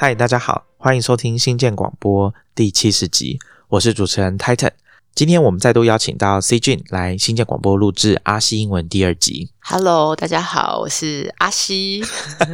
嗨，大家好，欢迎收听新建广播第七十集，我是主持人 Titan。今天我们再度邀请到 C Jun 来新建广播录制阿西英文第二集。Hello，大家好，我是阿西。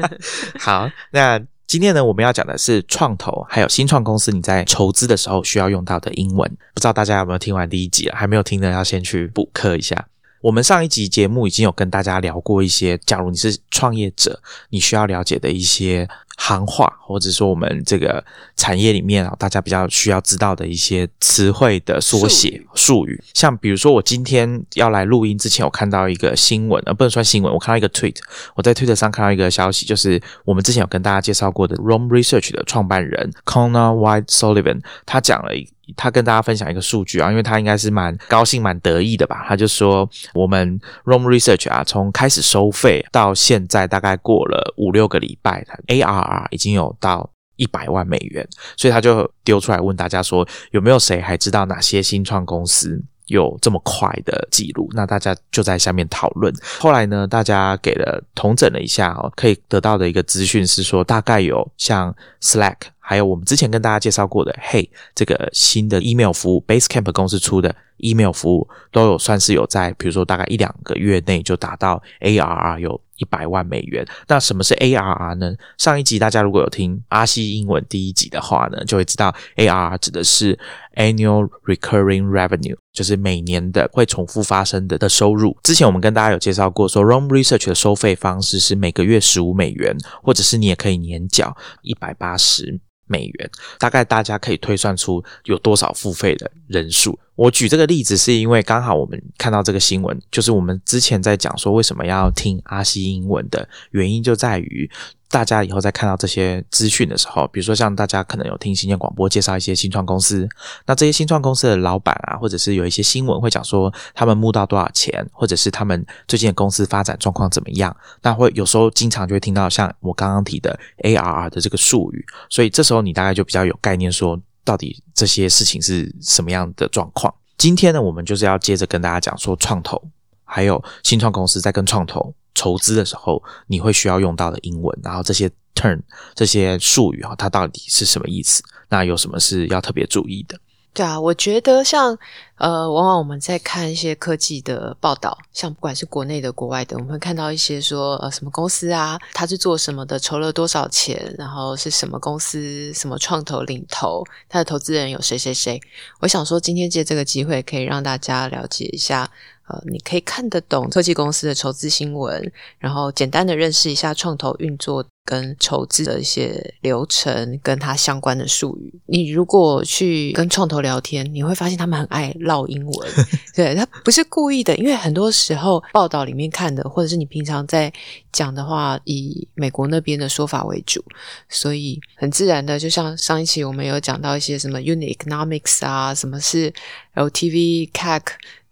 好，那今天呢，我们要讲的是创投还有新创公司你在筹资的时候需要用到的英文。不知道大家有没有听完第一集了？还没有听的要先去补课一下。我们上一集节目已经有跟大家聊过一些，假如你是创业者，你需要了解的一些行话，或者说我们这个产业里面啊，大家比较需要知道的一些词汇的缩写术语。像比如说，我今天要来录音之前，我看到一个新闻，呃，不能算新闻，我看到一个 tweet，我在 Twitter 上看到一个消息，就是我们之前有跟大家介绍过的 Rome Research 的创办人 Connor White Sullivan，他讲了一。他跟大家分享一个数据啊，因为他应该是蛮高兴、蛮得意的吧。他就说，我们 ROM Research 啊，从开始收费到现在，大概过了五六个礼拜，ARR 已经有到一百万美元。所以他就丢出来问大家说，有没有谁还知道哪些新创公司？有这么快的记录，那大家就在下面讨论。后来呢，大家给了统整了一下哦，可以得到的一个资讯是说，大概有像 Slack，还有我们之前跟大家介绍过的 Hey 这个新的 email 服务，Basecamp 公司出的 email 服务，都有算是有在，比如说大概一两个月内就达到 ARR 有一百万美元。那什么是 ARR 呢？上一集大家如果有听阿西英文第一集的话呢，就会知道 ARR 指的是 Annual Recurring Revenue，就是每年的会重复发生的的收入。之前我们跟大家有介绍过，说，ROM Research 的收费方式是每个月十五美元，或者是你也可以年缴一百八十美元。大概大家可以推算出有多少付费的人数。我举这个例子是因为刚好我们看到这个新闻，就是我们之前在讲说为什么要听阿西英文的原因就在于。大家以后在看到这些资讯的时候，比如说像大家可能有听新建广播介绍一些新创公司，那这些新创公司的老板啊，或者是有一些新闻会讲说他们募到多少钱，或者是他们最近的公司发展状况怎么样，那会有时候经常就会听到像我刚刚提的 ARR 的这个术语，所以这时候你大概就比较有概念，说到底这些事情是什么样的状况。今天呢，我们就是要接着跟大家讲说创投，还有新创公司在跟创投。筹资的时候，你会需要用到的英文，然后这些 turn 这些术语啊，它到底是什么意思？那有什么是要特别注意的？对啊，我觉得像呃，往往我们在看一些科技的报道，像不管是国内的、国外的，我们会看到一些说呃，什么公司啊，它是做什么的，筹了多少钱，然后是什么公司、什么创投领投，它的投资人有谁谁谁。我想说，今天借这个机会，可以让大家了解一下。呃，你可以看得懂科技公司的筹资新闻，然后简单的认识一下创投运作跟筹资的一些流程，跟它相关的术语。你如果去跟创投聊天，你会发现他们很爱唠英文，对他不是故意的，因为很多时候报道里面看的，或者是你平常在讲的话，以美国那边的说法为主，所以很自然的，就像上一期我们有讲到一些什么 unit economics 啊，什么是 LTV、CAC。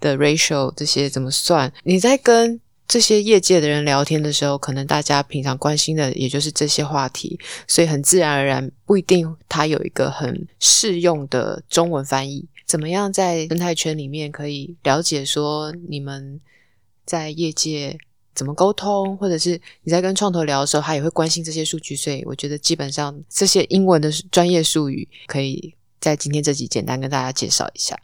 的 ratio 这些怎么算？你在跟这些业界的人聊天的时候，可能大家平常关心的也就是这些话题，所以很自然而然不一定它有一个很适用的中文翻译。怎么样在生态圈里面可以了解说你们在业界怎么沟通，或者是你在跟创投聊的时候，他也会关心这些数据。所以我觉得基本上这些英文的专业术语，可以在今天这集简单跟大家介绍一下。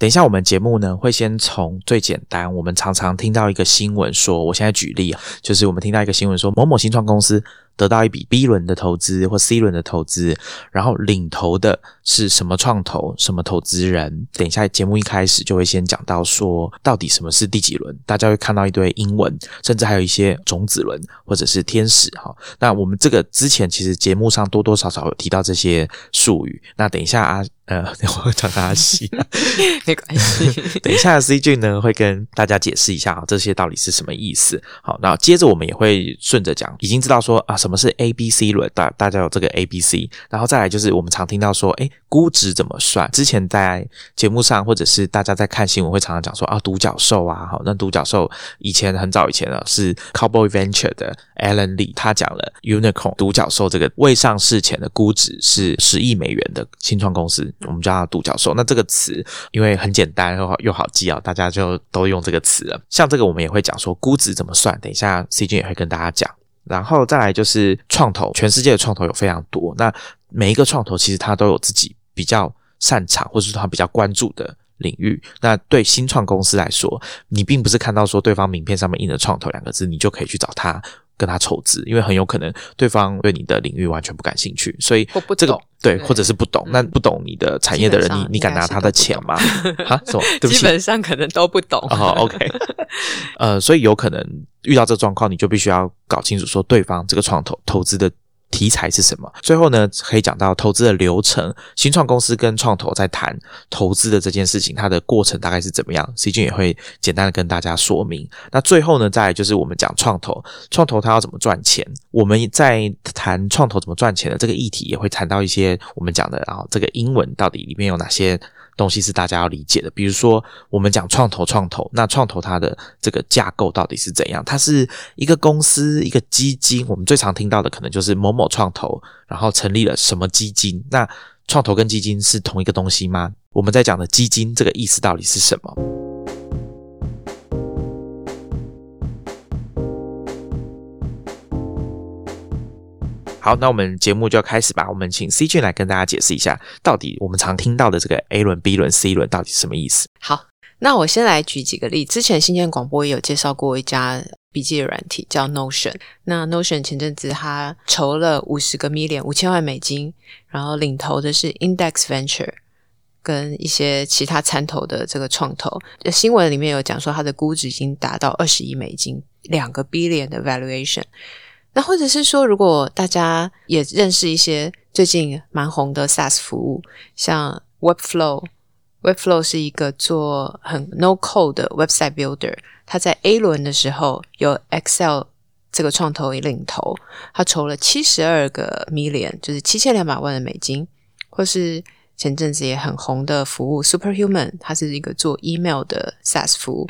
等一下，我们节目呢会先从最简单，我们常常听到一个新闻说，我现在举例啊，就是我们听到一个新闻说，某某新创公司得到一笔 B 轮的投资或 C 轮的投资，然后领头的是什么创投、什么投资人。等一下节目一开始就会先讲到说，到底什么是第几轮，大家会看到一堆英文，甚至还有一些种子轮或者是天使哈。那我们这个之前其实节目上多多少少有提到这些术语。那等一下啊。呃，我叫阿西，没关系。等一下，C 君呢会跟大家解释一下啊，这些到底是什么意思。好，那接着我们也会顺着讲，已经知道说啊，什么是 A B C 轮，大大家有这个 A B C，然后再来就是我们常听到说，哎，估值怎么算？之前在节目上或者是大家在看新闻会常常讲说啊，独角兽啊，好，那独角兽以前很早以前啊，是 Cowboy Venture 的 Alan Lee 他讲了 Unicorn 独角兽这个未上市前的估值是十亿美元的新创公司。我们叫它独角兽。那这个词因为很简单又好又好记啊，大家就都用这个词了。像这个我们也会讲说估值怎么算，等一下 C 君也会跟大家讲。然后再来就是创投，全世界的创投有非常多，那每一个创投其实它都有自己比较擅长或者是他比较关注的领域。那对新创公司来说，你并不是看到说对方名片上面印了“创投”两个字，你就可以去找他。跟他筹资，因为很有可能对方对你的领域完全不感兴趣，所以这个对，或者是不懂。那不懂你的产业的人，你你敢拿他的钱吗？啊，什么？基本上可能都不懂。哦，OK。呃，所以有可能遇到这状况，你就必须要搞清楚说对方这个创投投资的。题材是什么？最后呢，可以讲到投资的流程。新创公司跟创投在谈投资的这件事情，它的过程大概是怎么样？C 君也会简单的跟大家说明。那最后呢，再就是我们讲创投，创投它要怎么赚钱？我们在谈创投怎么赚钱的这个议题，也会谈到一些我们讲的，然后这个英文到底里面有哪些？东西是大家要理解的，比如说我们讲创投，创投那创投它的这个架构到底是怎样？它是一个公司，一个基金。我们最常听到的可能就是某某创投，然后成立了什么基金？那创投跟基金是同一个东西吗？我们在讲的基金这个意思到底是什么？好，那我们节目就要开始吧。我们请 C 君来跟大家解释一下，到底我们常听到的这个 A 轮、B 轮、C 轮到底什么意思？好，那我先来举几个例。之前新建广播也有介绍过一家笔记的软体叫 Notion。那 Notion 前阵子它筹了五十个 million 五千万美金，然后领投的是 Index Venture 跟一些其他参投的这个创投。新闻里面有讲说，它的估值已经达到二十亿美金，两个 billion 的 valuation。那或者是说，如果大家也认识一些最近蛮红的 SaaS 服务，像 Webflow，Webflow 是一个做很 No Code 的 Website Builder，它在 A 轮的时候有 Excel 这个创投领投，它筹了七十二个 million，就是七千两百万的美金。或是前阵子也很红的服务 Superhuman，它是一个做 Email 的 SaaS 服务，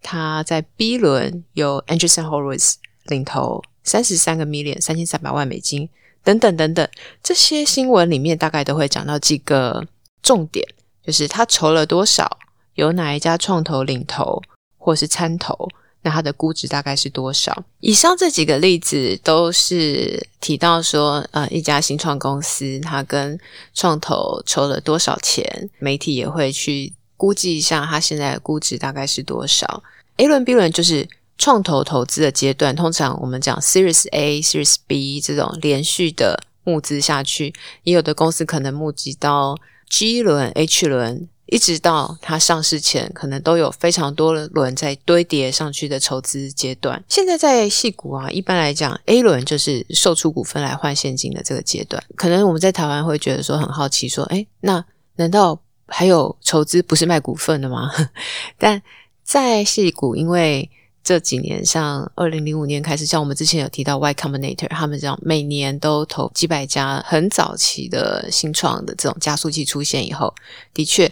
它在 B 轮有 Anderson Horowitz 领投。三十三个 million，三千三百万美金，等等等等，这些新闻里面大概都会讲到几个重点，就是他筹了多少，有哪一家创投领投或是参投，那它的估值大概是多少？以上这几个例子都是提到说，呃，一家新创公司它跟创投筹了多少钱，媒体也会去估计一下它现在的估值大概是多少。A 轮、B 轮就是。创投投资的阶段，通常我们讲 Series A、Series B 这种连续的募资下去，也有的公司可能募集到 G 轮、H 轮，一直到它上市前，可能都有非常多的轮在堆叠上去的筹资阶段。现在在细股啊，一般来讲 A 轮就是售出股份来换现金的这个阶段。可能我们在台湾会觉得说很好奇，说哎，那难道还有筹资不是卖股份的吗？但在细股，因为这几年，像二零零五年开始，像我们之前有提到 Y Combinator，他们这样每年都投几百家很早期的新创的这种加速器出现以后，的确，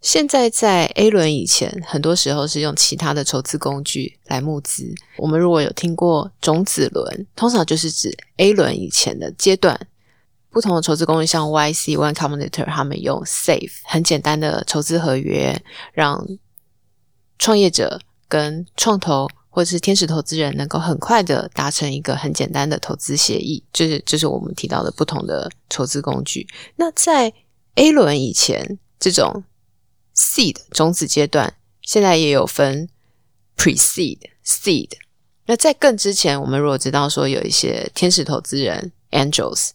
现在在 A 轮以前，很多时候是用其他的筹资工具来募资。我们如果有听过种子轮，通常就是指 A 轮以前的阶段，不同的筹资工具，像 YC、Y Combinator，他们用 Safe 很简单的筹资合约，让创业者。跟创投或者是天使投资人能够很快的达成一个很简单的投资协议，就是就是我们提到的不同的筹资工具。那在 A 轮以前，这种 Seed 种子阶段，现在也有分 Pre-Seed、Seed。那在更之前，我们如果知道说有一些天使投资人 Angels，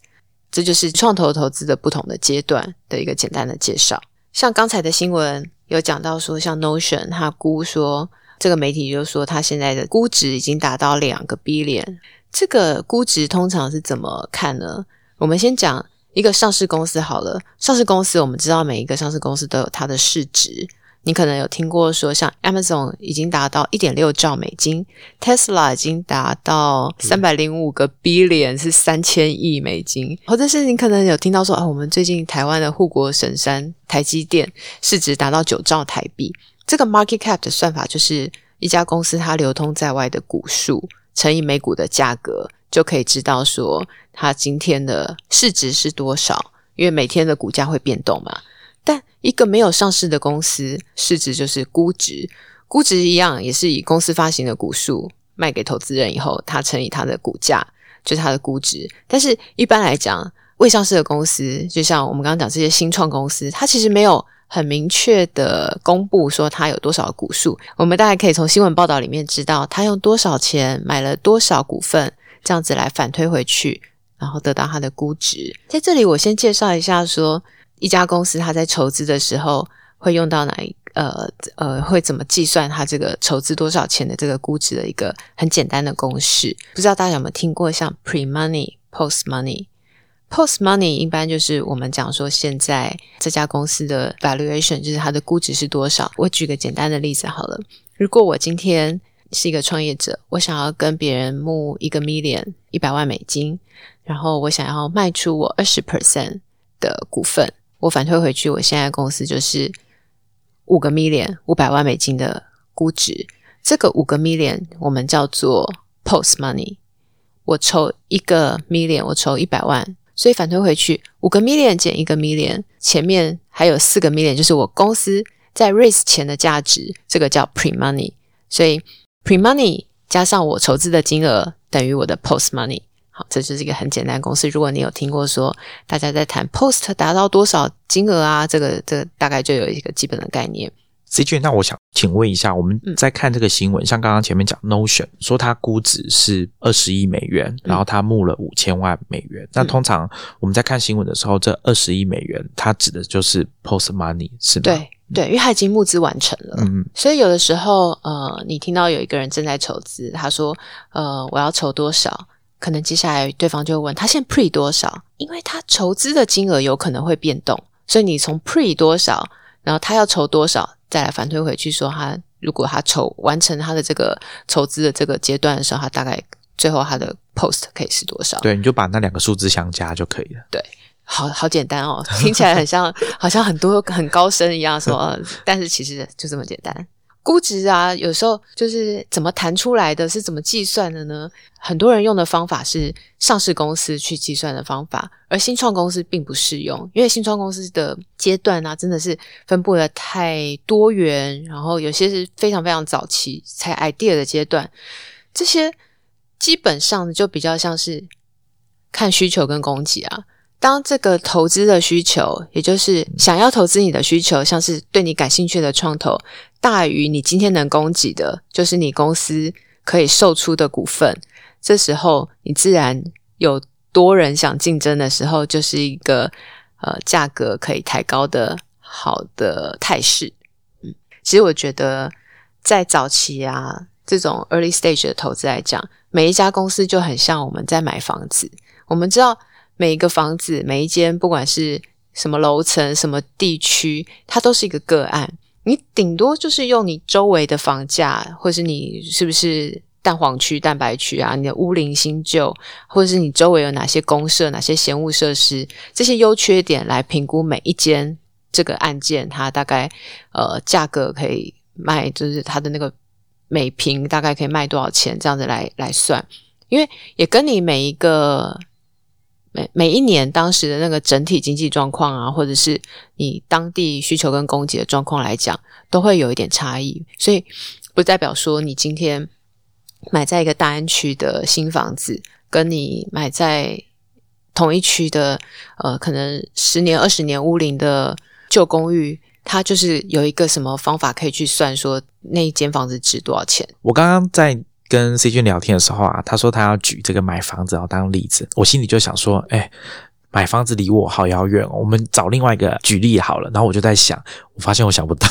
这就是创投投资的不同的阶段的一个简单的介绍。像刚才的新闻有讲到说，像 Notion 他估说。这个媒体就说，它现在的估值已经达到两个 billion。这个估值通常是怎么看呢？我们先讲一个上市公司好了。上市公司我们知道，每一个上市公司都有它的市值。你可能有听过说，像 Amazon 已经达到一点六兆美金，Tesla 已经达到三百零五个 billion，是三千亿美金。或者是你可能有听到说，啊，我们最近台湾的护国神山台积电市值达到九兆台币。这个 market cap 的算法就是一家公司它流通在外的股数乘以每股的价格，就可以知道说它今天的市值是多少。因为每天的股价会变动嘛。但一个没有上市的公司市值就是估值，估值一样也是以公司发行的股数卖给投资人以后，它乘以它的股价，就是它的估值。但是一般来讲，未上市的公司，就像我们刚刚讲这些新创公司，它其实没有很明确的公布说他有多少股数。我们大概可以从新闻报道里面知道，他用多少钱买了多少股份，这样子来反推回去，然后得到他的估值。在这里，我先介绍一下，说一家公司他在筹资的时候会用到哪一。呃呃，会怎么计算他这个筹资多少钱的这个估值的一个很简单的公式？不知道大家有没有听过像 pre money、post money、post money，一般就是我们讲说现在这家公司的 valuation，就是它的估值是多少。我举个简单的例子好了，如果我今天是一个创业者，我想要跟别人募一个 million 一百万美金，然后我想要卖出我二十 percent 的股份，我反推回去，我现在公司就是。五个 million 五百万美金的估值，这个五个 million 我们叫做 post money。我筹一个 million，我筹一百万，所以反推回去，五个 million 减一个 million，前面还有四个 million，就是我公司在 raise 前的价值，这个叫 pre money。所以 pre money 加上我筹资的金额等于我的 post money。好，这就是一个很简单公式。如果你有听过说大家在谈 post 达到多少金额啊，这个这大概就有一个基本的概念。C 卷，那我想请问一下，我们在看这个新闻，像刚刚前面讲 Notion 说它估值是二十亿美元，然后它募了五千万美元。那通常我们在看新闻的时候，这二十亿美元它指的就是 post money 是吗？对对，因为它已经募资完成了。嗯，所以有的时候呃，你听到有一个人正在筹资，他说呃，我要筹多少？可能接下来对方就问他现在 pre 多少，因为他筹资的金额有可能会变动，所以你从 pre 多少，然后他要筹多少，再来反推回去说他如果他筹完成他的这个筹资的这个阶段的时候，他大概最后他的 post 可以是多少？对，你就把那两个数字相加就可以了。对，好好简单哦，听起来很像好像很多很高深一样说，但是其实就这么简单。估值啊，有时候就是怎么谈出来的，是怎么计算的呢？很多人用的方法是上市公司去计算的方法，而新创公司并不适用，因为新创公司的阶段啊，真的是分布的太多元，然后有些是非常非常早期才 idea 的阶段，这些基本上就比较像是看需求跟供给啊。当这个投资的需求，也就是想要投资你的需求，像是对你感兴趣的创投。大于你今天能供给的，就是你公司可以售出的股份。这时候，你自然有多人想竞争的时候，就是一个呃价格可以抬高的好的态势。嗯，其实我觉得在早期啊，这种 early stage 的投资来讲，每一家公司就很像我们在买房子。我们知道每一个房子，每一间不管是什么楼层、什么地区，它都是一个个案。你顶多就是用你周围的房价，或是你是不是蛋黄区、蛋白区啊？你的屋龄新旧，或者是你周围有哪些公社、哪些闲物设施，这些优缺点来评估每一间这个案件，它大概呃价格可以卖，就是它的那个每平大概可以卖多少钱，这样子来来算，因为也跟你每一个。每每一年当时的那个整体经济状况啊，或者是你当地需求跟供给的状况来讲，都会有一点差异。所以不代表说你今天买在一个大安区的新房子，跟你买在同一区的呃，可能十年、二十年屋龄的旧公寓，它就是有一个什么方法可以去算说那一间房子值多少钱？我刚刚在。跟 C 君聊天的时候啊，他说他要举这个买房子要当例子，我心里就想说，哎，买房子离我好遥远，我们找另外一个举例好了。然后我就在想，我发现我想不到，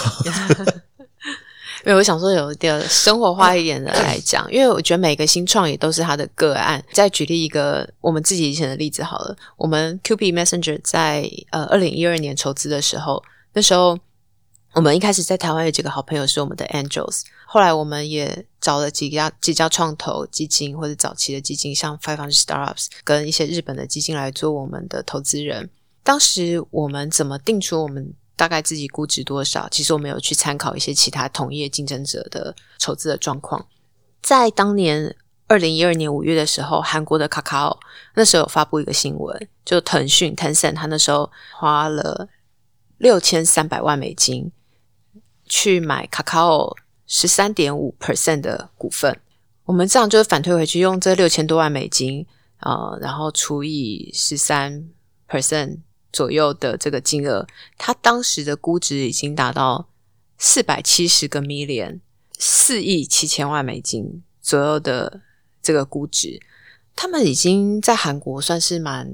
因为我想说有一点生活化一点的来讲，因为我觉得每个新创也都是他的个案。再举例一个我们自己以前的例子好了，我们 Q B Messenger 在呃二零一二年筹资的时候，那时候。我们一开始在台湾有几个好朋友是我们的 Angels，后来我们也找了几家几家创投基金或者早期的基金，像 Five Hundred Startups 跟一些日本的基金来做我们的投资人。当时我们怎么定出我们大概自己估值多少？其实我们有去参考一些其他同业竞争者的筹资的状况。在当年二零一二年五月的时候，韩国的 Kakao 那时候有发布一个新闻，就腾讯 Tencent 他那时候花了六千三百万美金。去买 Kakao 十三点五 percent 的股份，我们这样就反推回去，用这六千多万美金啊，然后除以十三 percent 左右的这个金额，它当时的估值已经达到四百七十个 million，四亿七千万美金左右的这个估值。他们已经在韩国算是蛮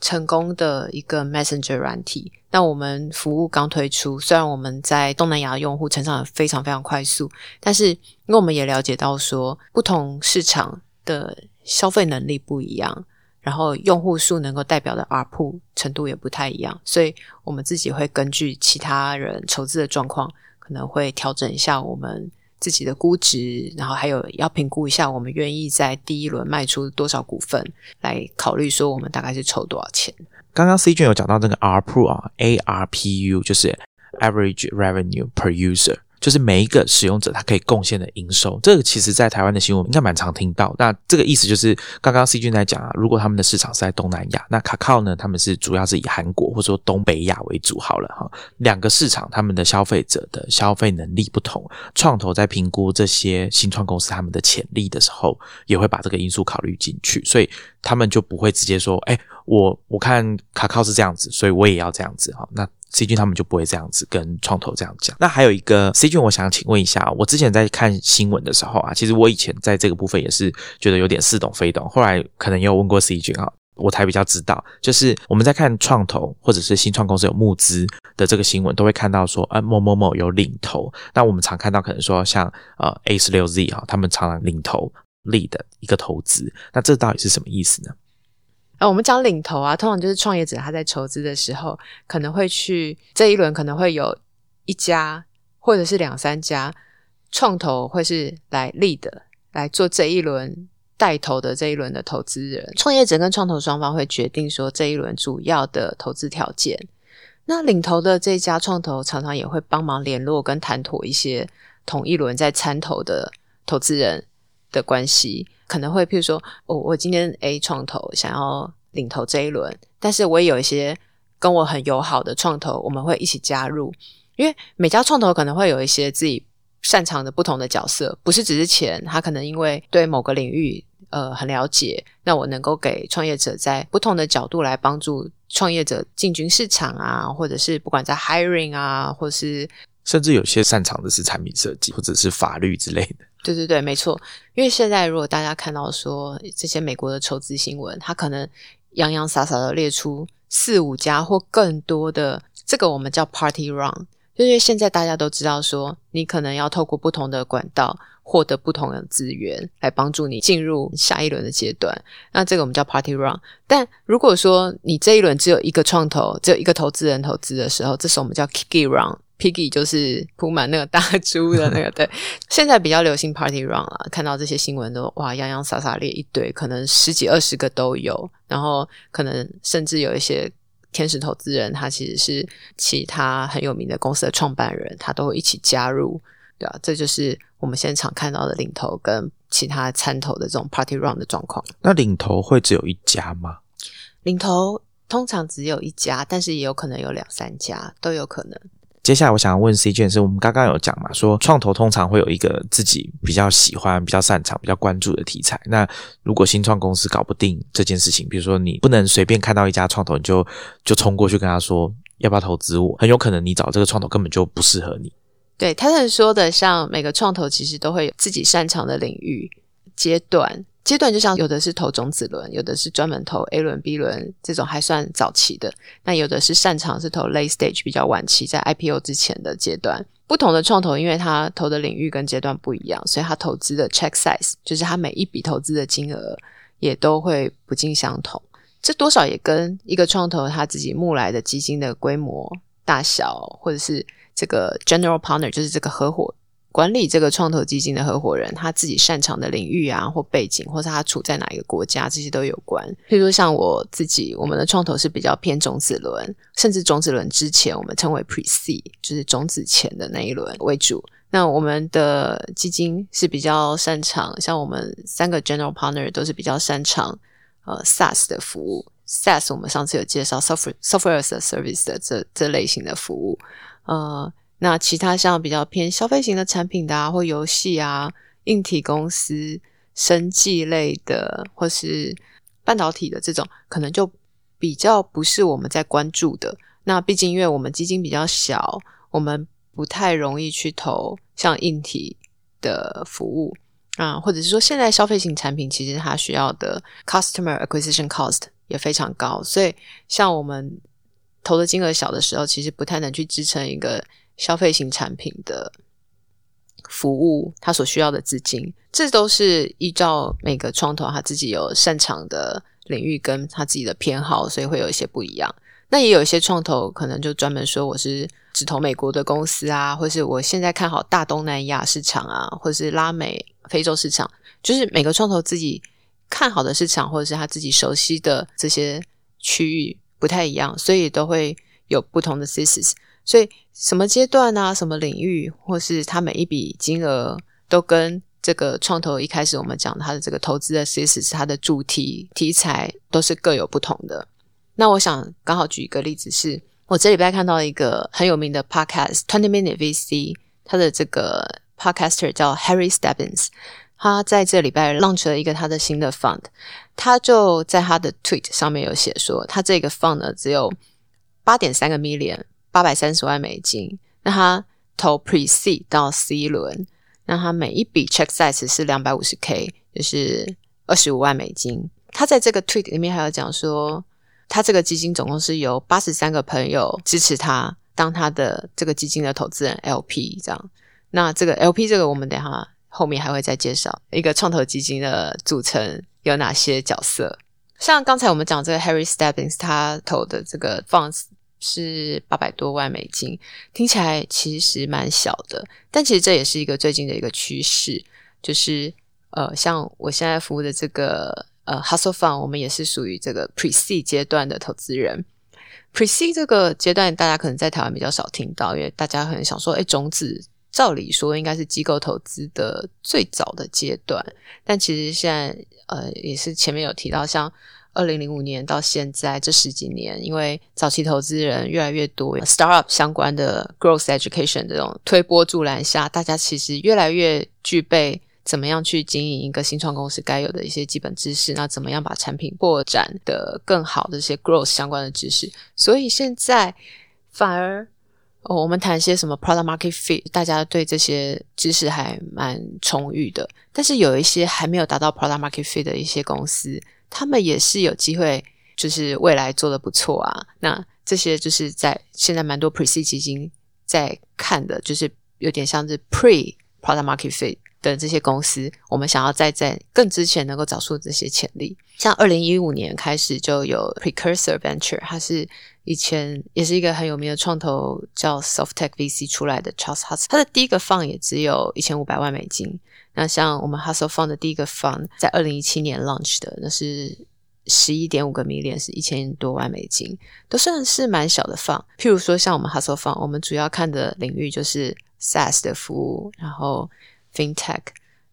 成功的一个 Messenger 软体。那我们服务刚推出，虽然我们在东南亚用户成长非常非常快速，但是因为我们也了解到说，不同市场的消费能力不一样，然后用户数能够代表的 R 铺程度也不太一样，所以我们自己会根据其他人筹资的状况，可能会调整一下我们。自己的估值，然后还有要评估一下，我们愿意在第一轮卖出多少股份，来考虑说我们大概是筹多少钱。刚刚 C 君有讲到这个 R P U 啊，ARPU 就是 Average Revenue Per User。就是每一个使用者他可以贡献的营收，这个其实在台湾的新闻应该蛮常听到。那这个意思就是刚刚 C 君在讲啊，如果他们的市场是在东南亚，那卡靠呢，他们是主要是以韩国或者说东北亚为主好了哈。两个市场他们的消费者的消费能力不同，创投在评估这些新创公司他们的潜力的时候，也会把这个因素考虑进去，所以他们就不会直接说，哎，我我看卡靠是这样子，所以我也要这样子哈。那 C 君他们就不会这样子跟创投这样讲。那还有一个 C 君，我想请问一下，我之前在看新闻的时候啊，其实我以前在这个部分也是觉得有点似懂非懂。后来可能也有问过 C 君啊，我才比较知道，就是我们在看创投或者是新创公司有募资的这个新闻，都会看到说，啊某某某有领投。那我们常看到可能说像呃 A 十六 Z 啊，他们常常领投力的一个投资。那这到底是什么意思呢？啊，我们讲领头啊，通常就是创业者他在筹资的时候，可能会去这一轮可能会有一家或者是两三家创投会是来立的，来做这一轮带头的这一轮的投资人。创业者跟创投双方会决定说这一轮主要的投资条件。那领头的这家创投常常也会帮忙联络跟谈妥一些同一轮在参投的投资人的关系。可能会，譬如说，我我今天 A 创投想要领投这一轮，但是我也有一些跟我很友好的创投，我们会一起加入。因为每家创投可能会有一些自己擅长的不同的角色，不是只是钱，他可能因为对某个领域呃很了解，那我能够给创业者在不同的角度来帮助创业者进军市场啊，或者是不管在 hiring 啊，或是甚至有些擅长的是产品设计或者是法律之类的。对对对，没错。因为现在如果大家看到说这些美国的筹资新闻，他可能洋洋洒洒的列出四五家或更多的，这个我们叫 party run，就是现在大家都知道说，你可能要透过不同的管道获得不同的资源，来帮助你进入下一轮的阶段。那这个我们叫 party run。但如果说你这一轮只有一个创投，只有一个投资人投资的时候，这时候我们叫 kicky run。Piggy 就是铺满那个大猪的那个，对。现在比较流行 Party Run 啊，看到这些新闻都哇洋洋洒洒列一堆，可能十几二十个都有。然后可能甚至有一些天使投资人，他其实是其他很有名的公司的创办人，他都会一起加入，对啊，这就是我们现场看到的领头跟其他参投的这种 Party Run 的状况。那领头会只有一家吗？领头通常只有一家，但是也有可能有两三家，都有可能。接下来我想要问 C 卷是，我们刚刚有讲嘛，说创投通常会有一个自己比较喜欢、比较擅长、比较关注的题材。那如果新创公司搞不定这件事情，比如说你不能随便看到一家创投，你就就冲过去跟他说要不要投资我，很有可能你找这个创投根本就不适合你。对他们说的，像每个创投其实都会有自己擅长的领域阶段。阶段就像有的是投种子轮，有的是专门投 A 轮、B 轮这种还算早期的，那有的是擅长是投 late stage 比较晚期，在 IPO 之前的阶段。不同的创投，因为它投的领域跟阶段不一样，所以它投资的 check size 就是它每一笔投资的金额也都会不尽相同。这多少也跟一个创投他自己募来的基金的规模大小，或者是这个 general partner 就是这个合伙。管理这个创投基金的合伙人，他自己擅长的领域啊，或背景，或是他处在哪一个国家，这些都有关。譬如说，像我自己，我们的创投是比较偏种子轮，甚至种子轮之前，我们称为 Pre C，就是种子前的那一轮为主。那我们的基金是比较擅长，像我们三个 general partner 都是比较擅长呃 SaaS 的服务。SaaS 我们上次有介绍 software Software as Service 的这这类型的服务，呃。那其他像比较偏消费型的产品的啊，或游戏啊，硬体公司，生技类的或是半导体的这种，可能就比较不是我们在关注的。那毕竟因为我们基金比较小，我们不太容易去投像硬体的服务啊，或者是说现在消费型产品其实它需要的 customer acquisition cost 也非常高，所以像我们投的金额小的时候，其实不太能去支撑一个消费型产品的。服务他所需要的资金，这都是依照每个创投他自己有擅长的领域跟他自己的偏好，所以会有一些不一样。那也有一些创投可能就专门说我是只投美国的公司啊，或是我现在看好大东南亚市场啊，或是拉美、非洲市场，就是每个创投自己看好的市场或者是他自己熟悉的这些区域不太一样，所以都会有不同的 thesis。所以什么阶段啊，什么领域，或是他每一笔金额，都跟这个创投一开始我们讲他的这个投资的 thesis，它的主题题材都是各有不同的。那我想刚好举一个例子，是我这礼拜看到一个很有名的 podcast Twenty Minute VC，他的这个 podcaster 叫 Harry Stebbins，他在这礼拜 launch 了一个他的新的 fund，他就在他的 tweet 上面有写说，他这个 fund 呢只有八点三个 million。八百三十万美金，那他投 Pre C 到 C 轮，那他每一笔 check size 是两百五十 K，就是二十五万美金。他在这个 tweet 里面还有讲说，他这个基金总共是由八十三个朋友支持他当他的这个基金的投资人 LP 这样。那这个 LP 这个我们等下后面还会再介绍一个创投基金的组成有哪些角色。像刚才我们讲这个 Harry Stebbins 他投的这个放。是八百多万美金，听起来其实蛮小的，但其实这也是一个最近的一个趋势，就是呃，像我现在服务的这个呃 Hustle Fund，我们也是属于这个 Pre C 阶段的投资人。Pre C 这个阶段，大家可能在台湾比较少听到，因为大家可能想说，哎，种子照理说应该是机构投资的最早的阶段，但其实现在呃，也是前面有提到像。二零零五年到现在这十几年，因为早期投资人越来越多，startup 相关的 growth education 这种推波助澜下，大家其实越来越具备怎么样去经营一个新创公司该有的一些基本知识，那怎么样把产品扩展的更好的这些 growth 相关的知识，所以现在反而，我们谈一些什么 product market fit，大家对这些知识还蛮充裕的，但是有一些还没有达到 product market fit 的一些公司。他们也是有机会，就是未来做的不错啊。那这些就是在现在蛮多 Pre C 基金在看的，就是有点像是 Pre Product Market Fit 的这些公司。我们想要再在更之前能够找出这些潜力。像二零一五年开始就有 Precursor Venture，它是以前也是一个很有名的创投叫 Soft Tech VC 出来的 Charles Hutz，它的第一个放也只有一千五百万美金。那像我们 Hustle Fund 的第一个 fund 在二零一七年 launch 的，那是十一点五个 million，是一千多万美金，都算是蛮小的 fund。譬如说，像我们 Hustle Fund，我们主要看的领域就是 SaaS 的服务，然后 FinTech、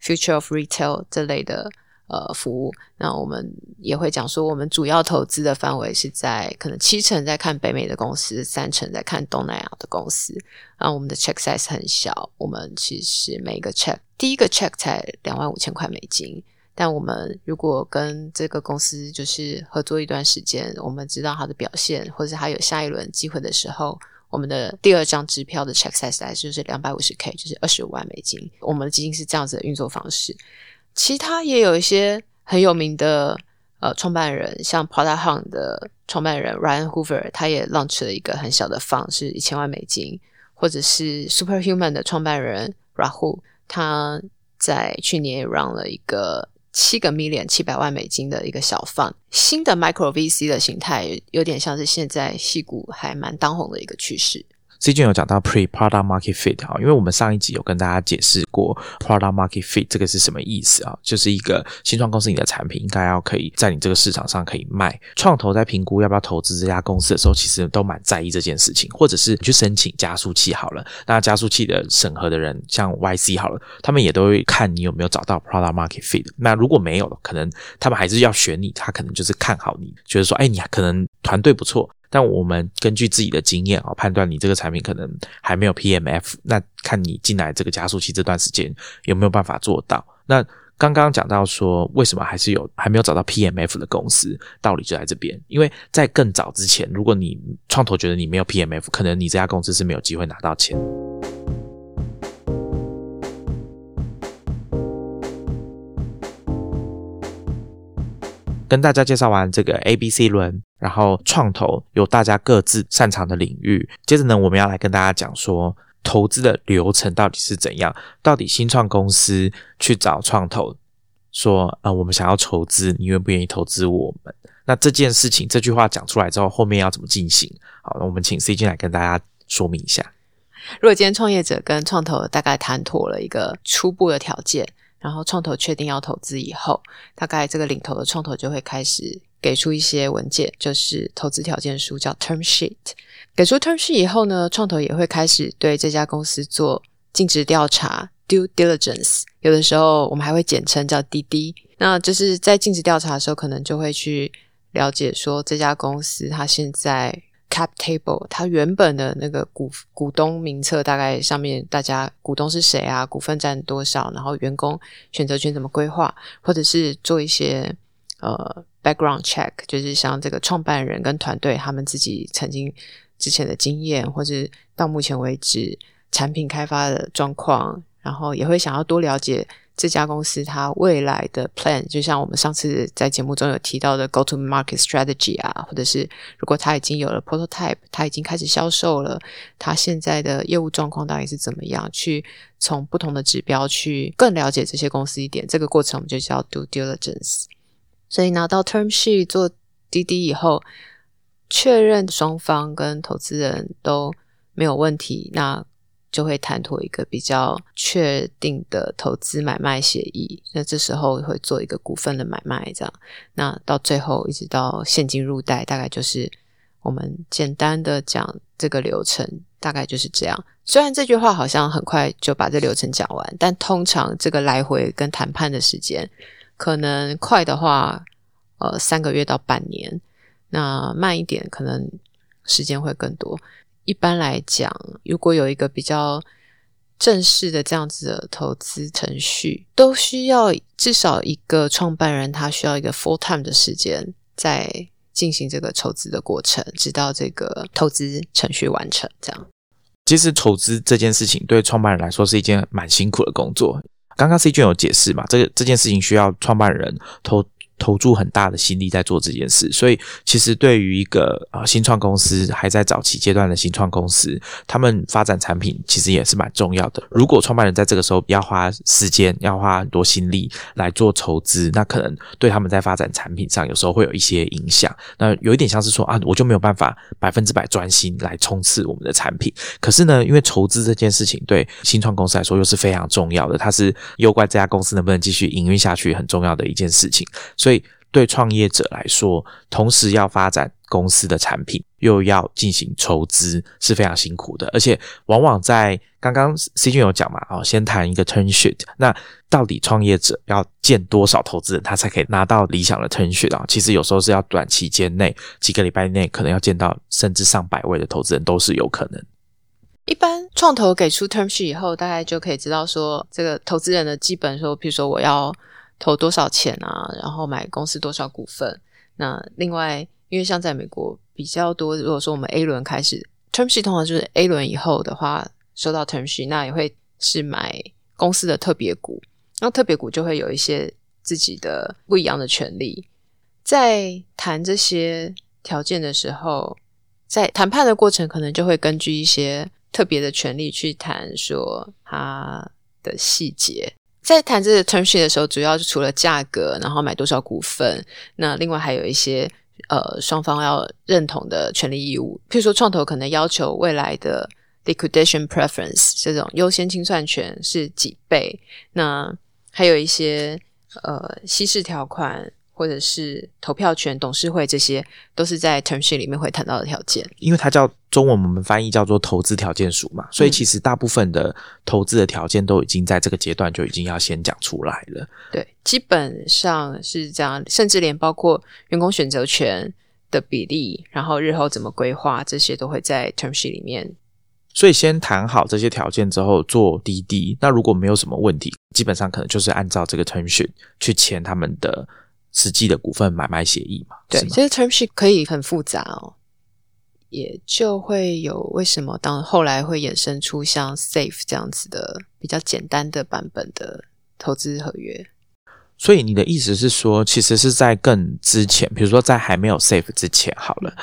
Future of Retail 这类的。呃，服务那我们也会讲说，我们主要投资的范围是在可能七成在看北美的公司，三成在看东南亚的公司。然后我们的 check size 很小，我们其实每个 check 第一个 check 才两万五千块美金。但我们如果跟这个公司就是合作一段时间，我们知道它的表现，或者它有下一轮机会的时候，我们的第二张支票的 check size 就是两百五十 k，就是二十五万美金。我们的基金是这样子的运作方式。其他也有一些很有名的呃创办人，像 Prada Hunt 的创办人 Ryan Hoover，他也 launch 了一个很小的 fund，是一千万美金，或者是 Superhuman 的创办人 Rahul，他在去年也 run 了一个七个 million 七百万美金的一个小贩新的 micro VC 的形态，有点像是现在戏股还蛮当红的一个趋势。C 君有讲到 pre product market fit 啊，因为我们上一集有跟大家解释过 product market fit 这个是什么意思啊，就是一个新创公司你的产品应该要可以在你这个市场上可以卖。创投在评估要不要投资这家公司的时候，其实都蛮在意这件事情，或者是你去申请加速器好了，那加速器的审核的人像 YC 好了，他们也都会看你有没有找到 product market fit。那如果没有，可能他们还是要选你，他可能就是看好你，觉得说，哎，你可能团队不错。那我们根据自己的经验啊，判断你这个产品可能还没有 PMF，那看你进来这个加速器这段时间有没有办法做到。那刚刚讲到说，为什么还是有还没有找到 PMF 的公司，道理就在这边。因为在更早之前，如果你创投觉得你没有 PMF，可能你这家公司是没有机会拿到钱。跟大家介绍完这个 A、B、C 轮，然后创投有大家各自擅长的领域。接着呢，我们要来跟大家讲说，投资的流程到底是怎样？到底新创公司去找创投，说呃，我们想要筹资，你愿不愿意投资我们？那这件事情这句话讲出来之后，后面要怎么进行？好，那我们请 C 进来跟大家说明一下。如果今天创业者跟创投大概谈妥了一个初步的条件。然后创投确定要投资以后，大概这个领头的创投就会开始给出一些文件，就是投资条件书，叫 term sheet。给出 term sheet 以后呢，创投也会开始对这家公司做尽职调查 （due diligence）。有的时候我们还会简称叫滴滴。那就是在尽职调查的时候，可能就会去了解说这家公司它现在。Cap table，它原本的那个股股东名册大概上面，大家股东是谁啊？股份占多少？然后员工选择权怎么规划？或者是做一些呃 background check，就是像这个创办人跟团队他们自己曾经之前的经验，或者到目前为止产品开发的状况，然后也会想要多了解。这家公司它未来的 plan，就像我们上次在节目中有提到的 go to market strategy 啊，或者是如果它已经有了 prototype，它已经开始销售了，它现在的业务状况到底是怎么样？去从不同的指标去更了解这些公司一点，这个过程我们就叫 due diligence。所以拿到 term sheet 做滴滴以后，确认双方跟投资人都没有问题，那。就会谈妥一个比较确定的投资买卖协议，那这时候会做一个股份的买卖，这样，那到最后一直到现金入袋，大概就是我们简单的讲这个流程，大概就是这样。虽然这句话好像很快就把这流程讲完，但通常这个来回跟谈判的时间，可能快的话，呃，三个月到半年，那慢一点，可能时间会更多。一般来讲，如果有一个比较正式的这样子的投资程序，都需要至少一个创办人，他需要一个 full time 的时间在进行这个筹资的过程，直到这个投资程序完成。这样，其实筹资这件事情对创办人来说是一件蛮辛苦的工作。刚刚 C 君有解释嘛，这个这件事情需要创办人投。投注很大的心力在做这件事，所以其实对于一个啊新创公司还在早期阶段的新创公司，他们发展产品其实也是蛮重要的。如果创办人在这个时候要花时间、要花很多心力来做筹资，那可能对他们在发展产品上有时候会有一些影响。那有一点像是说啊，我就没有办法百分之百专心来冲刺我们的产品。可是呢，因为筹资这件事情对新创公司来说又是非常重要的，它是攸关这家公司能不能继续营运下去很重要的一件事情。所以，对创业者来说，同时要发展公司的产品，又要进行筹资，是非常辛苦的。而且，往往在刚刚 C 君有讲嘛，哦，先谈一个 turn sheet。那到底创业者要见多少投资人，他才可以拿到理想的 turn sheet 啊？其实有时候是要短期间内，几个礼拜内，可能要见到甚至上百位的投资人都是有可能。一般创投给出 term sheet 以后，大概就可以知道说，这个投资人的基本说，比如说我要。投多少钱啊？然后买公司多少股份？那另外，因为像在美国比较多，如果说我们 A 轮开始 term sheet 通常就是 A 轮以后的话，收到 term sheet，那也会是买公司的特别股。那特别股就会有一些自己的不一样的权利。在谈这些条件的时候，在谈判的过程，可能就会根据一些特别的权利去谈说它的细节。在谈这个 term sheet 的时候，主要是除了价格，然后买多少股份，那另外还有一些呃双方要认同的权利义务。譬如说，创投可能要求未来的 liquidation preference 这种优先清算权是几倍，那还有一些呃稀释条款。或者是投票权、董事会，这些都是在 term sheet 里面会谈到的条件。因为它叫中文，我们翻译叫做投资条件书嘛，所以其实大部分的投资的条件都已经在这个阶段就已经要先讲出来了。对，基本上是这样，甚至连包括员工选择权的比例，然后日后怎么规划，这些都会在 term sheet 里面所以先谈好这些条件之后做滴滴，那如果没有什么问题，基本上可能就是按照这个 term sheet 去签他们的实际的股份买卖协议嘛。对，是吗这个 term sheet 可以很复杂哦，也就会有为什么当后来会衍生出像 Safe 这样子的比较简单的版本的投资合约。所以你的意思是说，其实是在更之前，比如说在还没有 safe 之前，好了，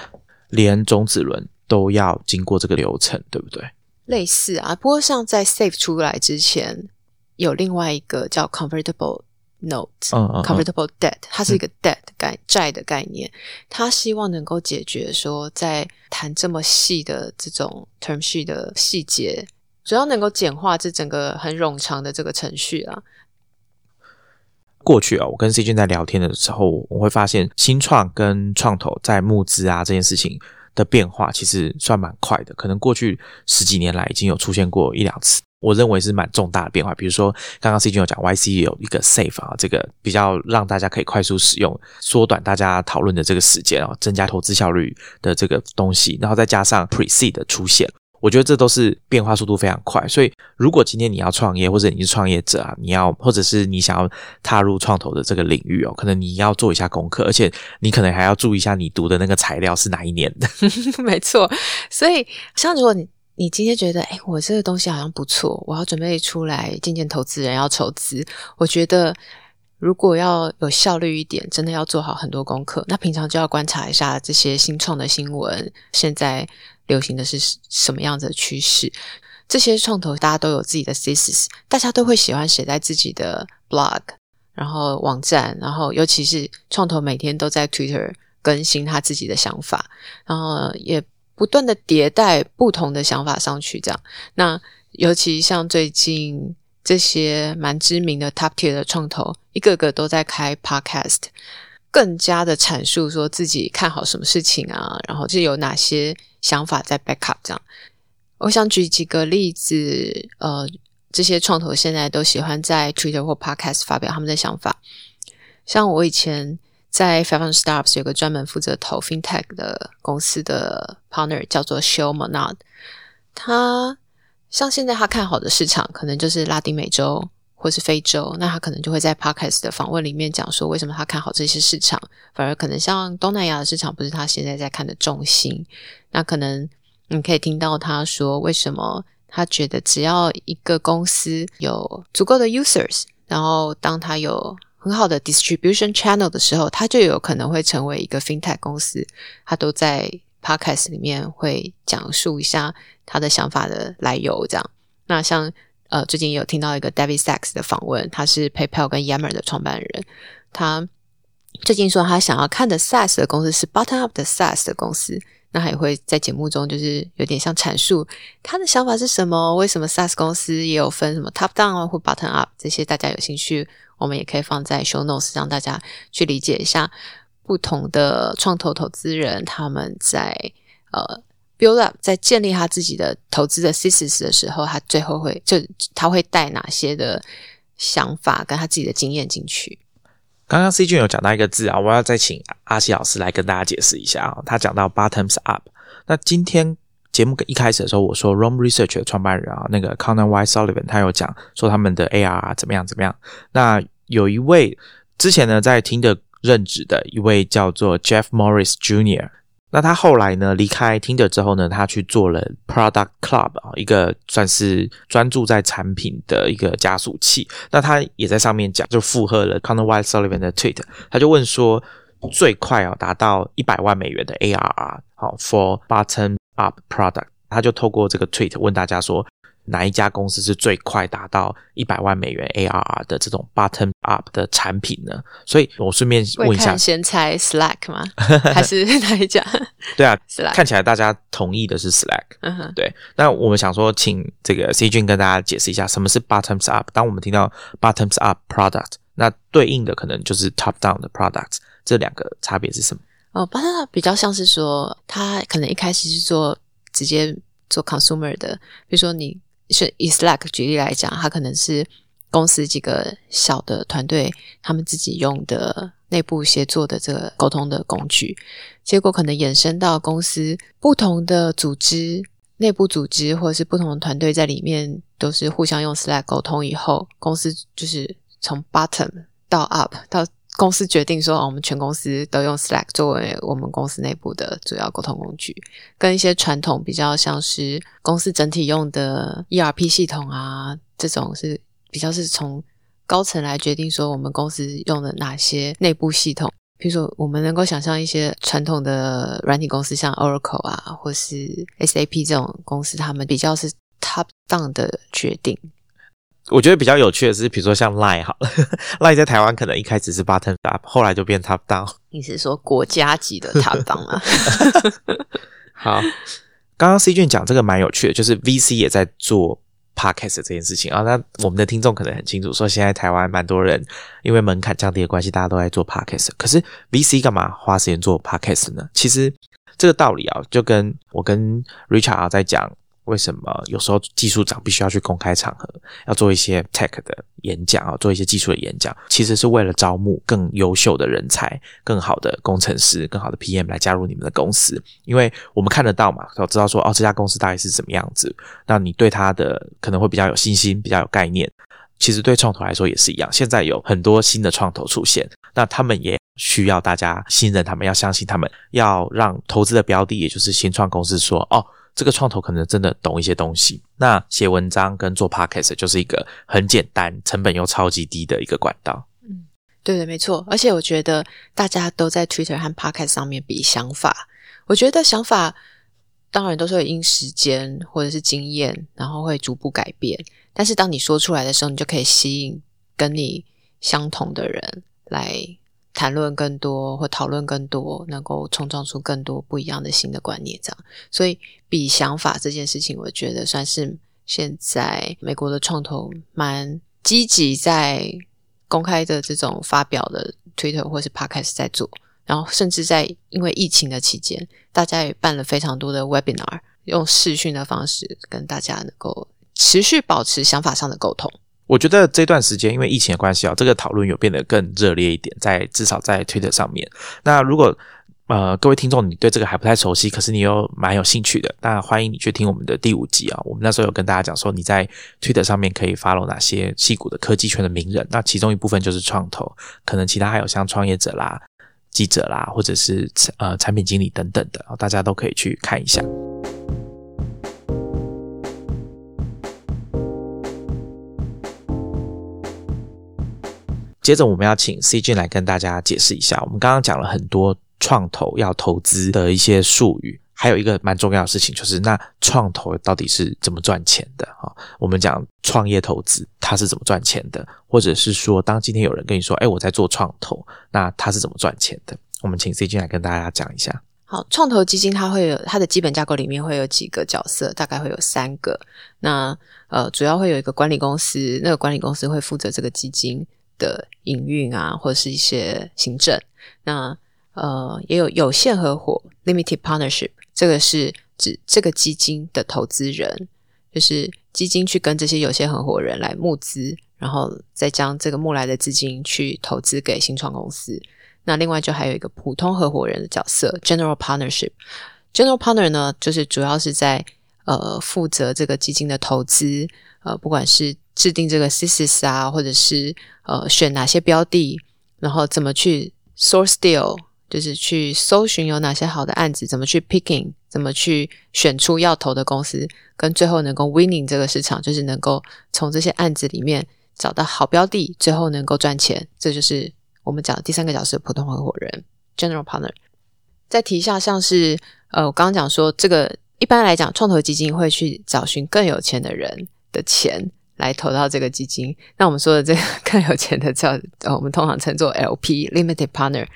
连种子轮都要经过这个流程，对不对？类似啊，不过像在 Safe 出来之前，有另外一个叫 Convertible Note，嗯嗯嗯 convertible debt，它是一个 debt 概债的概念，他希望能够解决说在谈这么细的这种 term sheet 的细节，主要能够简化这整个很冗长的这个程序啊。过去啊，我跟 C 君在聊天的时候，我会发现新创跟创投在募资啊这件事情的变化，其实算蛮快的。可能过去十几年来已经有出现过一两次，我认为是蛮重大的变化。比如说，刚刚 C 君有讲 YC 有一个 Safe 啊，这个比较让大家可以快速使用，缩短大家讨论的这个时间啊，增加投资效率的这个东西，然后再加上 Pre-Seed 的出现。我觉得这都是变化速度非常快，所以如果今天你要创业，或者你是创业者啊，你要或者是你想要踏入创投的这个领域哦，可能你要做一下功课，而且你可能还要注意一下你读的那个材料是哪一年的。没错，所以像如果你你今天觉得，哎，我这个东西好像不错，我要准备出来见见投资人，要筹资，我觉得如果要有效率一点，真的要做好很多功课。那平常就要观察一下这些新创的新闻，现在流行的是什么样子的趋势。这些创投大家都有自己的 thesis，大家都会喜欢写在自己的 blog，然后网站，然后尤其是创投每天都在 Twitter 更新他自己的想法，然后也不断的迭代不同的想法上去。这样，那尤其像最近这些蛮知名的 top tier 的创投，一个个都在开 podcast，更加的阐述说自己看好什么事情啊，然后就有哪些想法在 backup 这样。我想举几个例子，呃，这些创投现在都喜欢在 Twitter 或 Podcast 发表他们的想法。像我以前在 Five s t a r s 有个专门负责投 FinTech 的公司的 partner 叫做 Shil Monad，他像现在他看好的市场可能就是拉丁美洲或是非洲，那他可能就会在 Podcast 的访问里面讲说为什么他看好这些市场，反而可能像东南亚的市场不是他现在在看的重心，那可能。你可以听到他说，为什么他觉得只要一个公司有足够的 users，然后当他有很好的 distribution channel 的时候，他就有可能会成为一个 fintech 公司。他都在 podcast 里面会讲述一下他的想法的来由。这样，那像呃，最近有听到一个 David Sachs 的访问，他是 PayPal 跟 Yammer 的创办人，他最近说他想要看的 SaaS 的公司是 bottom up 的 SaaS 的公司。那还会在节目中，就是有点像阐述他的想法是什么？为什么 SaaS 公司也有分什么 Top Down 或 Bottom Up 这些？大家有兴趣，我们也可以放在 Show Notes 让大家去理解一下不同的创投投资人他们在呃 build up 在建立他自己的投资的 thesis 的时候，他最后会就他会带哪些的想法跟他自己的经验进去。刚刚 C 君有讲到一个字啊，我要再请阿西老师来跟大家解释一下啊。他讲到 bottoms up。那今天节目一开始的时候，我说 ROM Research 的创办人啊，那个 Conor Y Sullivan 他有讲说他们的 ARR 怎么样怎么样。那有一位之前呢在听的任职的一位叫做 Jeff Morris Jr. 那他后来呢离开 Tinder 之后呢，他去做了 Product Club 啊，一个算是专注在产品的一个加速器。那他也在上面讲，就附和了 Conor Y Sullivan 的 tweet，他就问说，最快啊达到一百万美元的 ARR，好 for bottom up product，他就透过这个 tweet 问大家说。哪一家公司是最快达到一百万美元 ARR 的这种 bottom up 的产品呢？所以我顺便问一下，先猜 Slack 吗？还是 哪一家？对啊，Slack 看起来大家同意的是 Slack。嗯哼，对，那我们想说，请这个 C 君跟大家解释一下，什么是 bottoms up？当我们听到 bottoms up product，那对应的可能就是 top down 的 products，这两个差别是什么？哦 but 比较像是说，他可能一开始是做直接做 consumer 的，比如说你。是以 Slack 举例来讲，它可能是公司几个小的团队他们自己用的内部协作的这个沟通的工具，结果可能衍生到公司不同的组织内部组织或者是不同的团队在里面都是互相用 Slack 沟通以后，公司就是从 bottom 到 up 到公司决定说，我们全公司都用 Slack 作为我们公司内部的主要沟通工具，跟一些传统比较像是公司整体用的 ERP 系统啊，这种是比较是从高层来决定说我们公司用的哪些内部系统。比如说，我们能够想象一些传统的软体公司，像 Oracle 啊，或是 SAP 这种公司，他们比较是 top down 的决定。我觉得比较有趣的是，比如说像 Line 好了，Line 在台湾可能一开始是 button up，后来就变 top down。你是说国家级的 top down 吗？好，刚刚 C 卷讲这个蛮有趣的，就是 VC 也在做。Podcast 这件事情啊，那我们的听众可能很清楚，说现在台湾蛮多人因为门槛降低的关系，大家都在做 Podcast。可是 VC 干嘛花时间做 Podcast 呢？其实这个道理啊，就跟我跟 Richard 啊在讲。为什么有时候技术长必须要去公开场合，要做一些 tech 的演讲啊，做一些技术的演讲，其实是为了招募更优秀的人才、更好的工程师、更好的 PM 来加入你们的公司。因为我们看得到嘛，都知道说哦，这家公司大概是怎么样子，那你对他的可能会比较有信心、比较有概念。其实对创投来说也是一样，现在有很多新的创投出现，那他们也需要大家信任他们，要相信他们，要让投资的标的，也就是新创公司说哦。这个创投可能真的懂一些东西，那写文章跟做 podcast 就是一个很简单、成本又超级低的一个管道。嗯，对的，没错。而且我觉得大家都在 Twitter 和 podcast 上面比想法，我觉得想法当然都是会因时间或者是经验，然后会逐步改变。但是当你说出来的时候，你就可以吸引跟你相同的人来。谈论更多或讨论更多，能够创造出更多不一样的新的观念，这样。所以，比想法这件事情，我觉得算是现在美国的创投蛮积极在公开的这种发表的 Twitter 或是 Podcast 在做。然后，甚至在因为疫情的期间，大家也办了非常多的 Webinar，用视讯的方式跟大家能够持续保持想法上的沟通。我觉得这段时间因为疫情的关系啊，这个讨论有变得更热烈一点，在至少在 Twitter 上面。那如果呃各位听众你对这个还不太熟悉，可是你又蛮有兴趣的，那欢迎你去听我们的第五集啊。我们那时候有跟大家讲说，你在 Twitter 上面可以 follow 哪些戏骨的科技圈的名人，那其中一部分就是创投，可能其他还有像创业者啦、记者啦，或者是呃产品经理等等的，大家都可以去看一下。接着我们要请 C 君来跟大家解释一下，我们刚刚讲了很多创投要投资的一些术语，还有一个蛮重要的事情就是，那创投到底是怎么赚钱的啊？我们讲创业投资，它是怎么赚钱的？或者是说，当今天有人跟你说，哎，我在做创投，那他是怎么赚钱的？我们请 C 君来跟大家讲一下。好，创投基金它会有它的基本架构里面会有几个角色，大概会有三个。那呃，主要会有一个管理公司，那个管理公司会负责这个基金。的营运啊，或者是一些行政，那呃也有有限合伙 （limited partnership），这个是指这个基金的投资人，就是基金去跟这些有限合伙人来募资，然后再将这个募来的资金去投资给新创公司。那另外就还有一个普通合伙人的角色 （general partnership）。general partner 呢，就是主要是在呃负责这个基金的投资，呃不管是制定这个 thesis 啊，或者是呃选哪些标的，然后怎么去 source deal，就是去搜寻有哪些好的案子，怎么去 picking，怎么去选出要投的公司，跟最后能够 winning 这个市场，就是能够从这些案子里面找到好标的，最后能够赚钱，这就是我们讲的第三个角色——普通合伙人 （general partner）。再提一下，像是呃，我刚刚讲说，这个一般来讲，创投基金会去找寻更有钱的人的钱。来投到这个基金，那我们说的这个 更有钱的叫，我们通常称作 LP（Limited Partner）。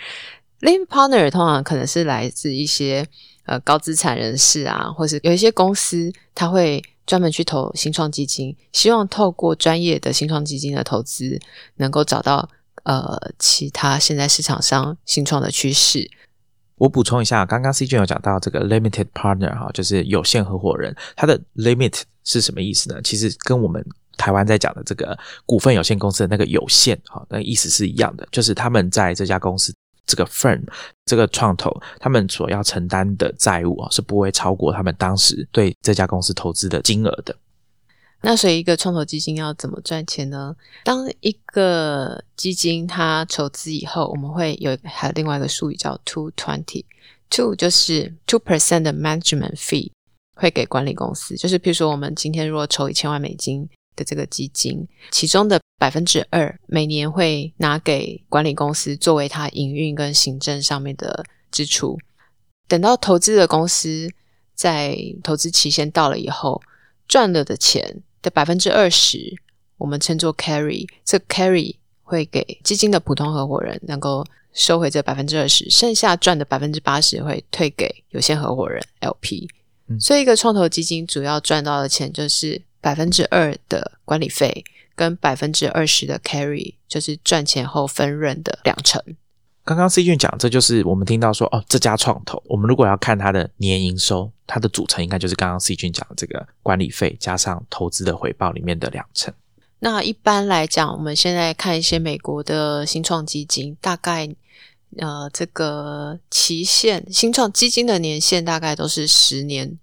Limited Partner 通常可能是来自一些呃高资产人士啊，或是有一些公司，他会专门去投新创基金，希望透过专业的新创基金的投资，能够找到呃其他现在市场上新创的趋势。我补充一下，刚刚 C 君有讲到这个 Limited Partner 哈，就是有限合伙人，它的 Limit 是什么意思呢？其实跟我们台湾在讲的这个股份有限公司的那个有限，哈，那意思是一样的，就是他们在这家公司这个 firm 这个创投他们所要承担的债务啊，是不会超过他们当时对这家公司投资的金额的。那所以一个创投基金要怎么赚钱呢？当一个基金它筹资以后，我们会有还有另外一个术语叫 two twenty，two 就是 two percent 的 management fee 会给管理公司，就是比如说我们今天如果筹一千万美金的这个基金，其中的百分之二每年会拿给管理公司作为它营运跟行政上面的支出。等到投资的公司在投资期限到了以后，赚了的钱。的百分之二十，我们称作 carry，这 carry 会给基金的普通合伙人能够收回这百分之二十，剩下赚的百分之八十会退给有限合伙人 LP。所以一个创投基金主要赚到的钱就是百分之二的管理费跟百分之二十的 carry，就是赚钱后分润的两成。刚刚 C 君讲，这就是我们听到说哦，这家创投，我们如果要看它的年营收，它的组成应该就是刚刚 C 君讲的这个管理费加上投资的回报里面的两成。那一般来讲，我们现在看一些美国的新创基金，大概呃这个期限，新创基金的年限大概都是十年。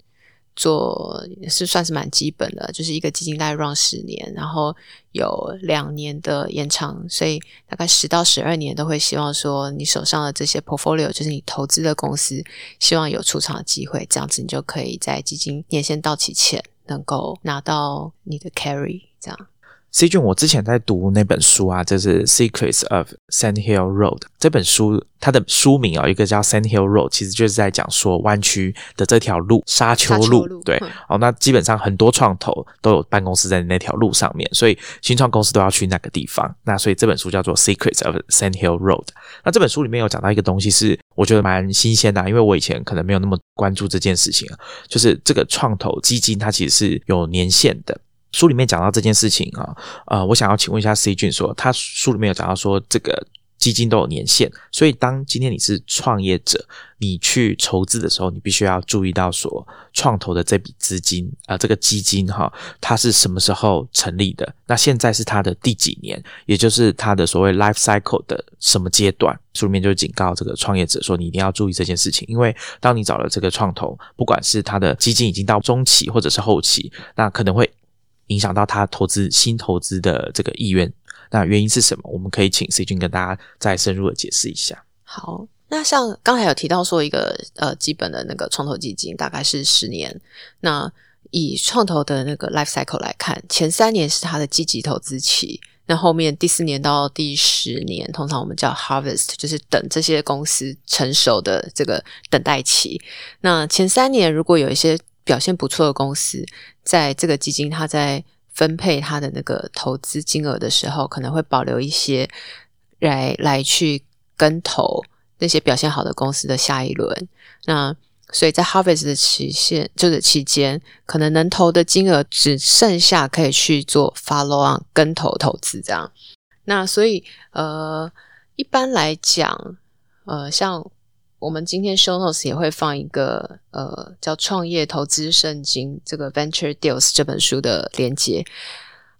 做是算是蛮基本的，就是一个基金大概 run 十年，然后有两年的延长，所以大概十到十二年都会希望说你手上的这些 portfolio，就是你投资的公司，希望有出场的机会，这样子你就可以在基金年限到期前能够拿到你的 carry，这样。C 君，我之前在读那本书啊，就是《Secrets of Sand Hill Road》这本书，它的书名啊，一个叫《Sand Hill Road》，其实就是在讲说湾区的这条路——沙丘路。对，哦，那基本上很多创投都有办公室在那条路上面，所以新创公司都要去那个地方。那所以这本书叫做《Secrets of Sand Hill Road》。那这本书里面有讲到一个东西，是我觉得蛮新鲜的，因为我以前可能没有那么关注这件事情啊，就是这个创投基金它其实是有年限的。书里面讲到这件事情啊，呃，我想要请问一下 C 君，说他书里面有讲到说这个基金都有年限，所以当今天你是创业者，你去筹资的时候，你必须要注意到说创投的这笔资金啊，这个基金哈，它是什么时候成立的？那现在是它的第几年？也就是它的所谓 life cycle 的什么阶段？书里面就警告这个创业者说，你一定要注意这件事情，因为当你找了这个创投，不管是他的基金已经到中期或者是后期，那可能会。影响到他投资新投资的这个意愿，那原因是什么？我们可以请 C 君跟大家再深入的解释一下。好，那像刚才有提到说一个呃基本的那个创投基金大概是十年，那以创投的那个 life cycle 来看，前三年是它的积极投资期，那后面第四年到第十年，通常我们叫 harvest，就是等这些公司成熟的这个等待期。那前三年如果有一些表现不错的公司，在这个基金，它在分配它的那个投资金额的时候，可能会保留一些来来去跟投那些表现好的公司的下一轮。那所以在 harvest 的期限就是期间，可能能投的金额只剩下可以去做 follow on 跟投投资这样。那所以呃，一般来讲，呃，像。我们今天 show notes 也会放一个呃叫《创业投资圣经》这个 Venture Deals 这本书的连接。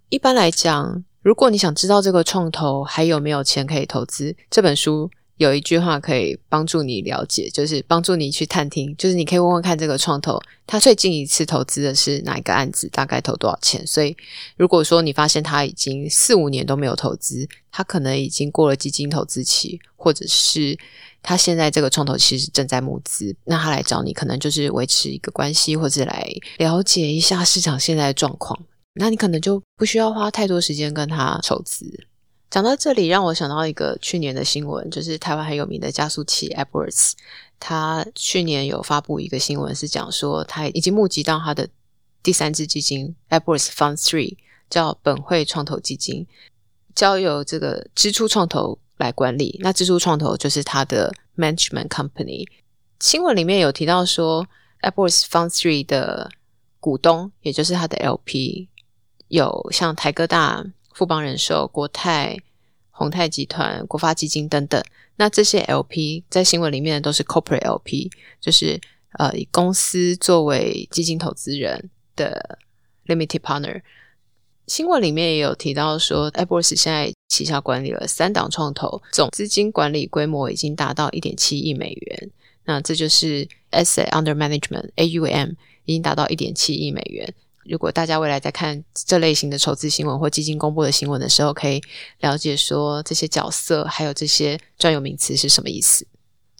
一般来讲，如果你想知道这个创投还有没有钱可以投资，这本书有一句话可以帮助你了解，就是帮助你去探听，就是你可以问问看这个创投他最近一次投资的是哪一个案子，大概投多少钱。所以，如果说你发现他已经四五年都没有投资，他可能已经过了基金投资期，或者是。他现在这个创投其实正在募资，那他来找你，可能就是维持一个关系，或者来了解一下市场现在的状况。那你可能就不需要花太多时间跟他筹资。讲到这里，让我想到一个去年的新闻，就是台湾很有名的加速器 a p p w o r d s 他去年有发布一个新闻，是讲说他已经募集到他的第三支基金 a p p w o r d s Fund Three，叫本会创投基金，交由这个支出创投。来管理，那支出创投就是他的 management company。新闻里面有提到说，Apple's Fund Three 的股东，也就是他的 LP，有像台哥大、富邦人寿、国泰、宏泰集团、国发基金等等。那这些 LP 在新闻里面都是 corporate LP，就是呃以公司作为基金投资人的 limited partner。新闻里面也有提到说，AppWorks 现在旗下管理了三档创投，总资金管理规模已经达到一点七亿美元。那这就是 Asset Under Management（AUM） 已经达到一点七亿美元。如果大家未来在看这类型的筹资新闻或基金公布的新闻的时候，可以了解说这些角色还有这些专有名词是什么意思。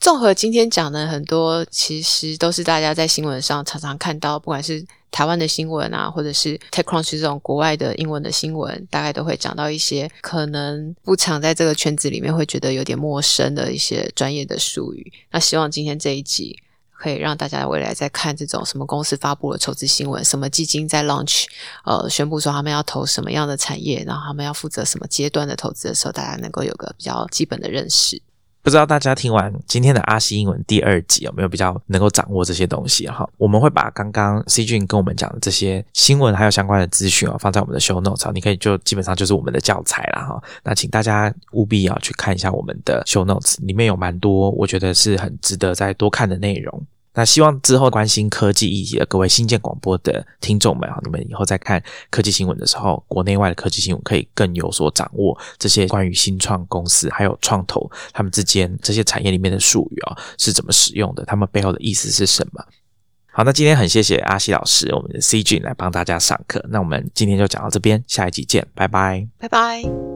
综合今天讲的很多，其实都是大家在新闻上常常看到，不管是台湾的新闻啊，或者是 TechCrunch 这种国外的英文的新闻，大概都会讲到一些可能不常在这个圈子里面会觉得有点陌生的一些专业的术语。那希望今天这一集。可以让大家未来在看这种什么公司发布了筹资新闻，什么基金在 launch，呃，宣布说他们要投什么样的产业，然后他们要负责什么阶段的投资的时候，大家能够有个比较基本的认识。不知道大家听完今天的阿西英文第二集有没有比较能够掌握这些东西哈？我们会把刚刚 C 君跟我们讲的这些新闻还有相关的资讯啊放在我们的 show notes，你可以就基本上就是我们的教材了哈。那请大家务必要去看一下我们的 show notes，里面有蛮多我觉得是很值得再多看的内容。那希望之后关心科技议题的各位新建广播的听众们啊，你们以后在看科技新闻的时候，国内外的科技新闻可以更有所掌握，这些关于新创公司还有创投他们之间这些产业里面的术语啊是怎么使用的，他们背后的意思是什么。好，那今天很谢谢阿西老师，我们的 C 君来帮大家上课。那我们今天就讲到这边，下一集见，拜拜，拜拜。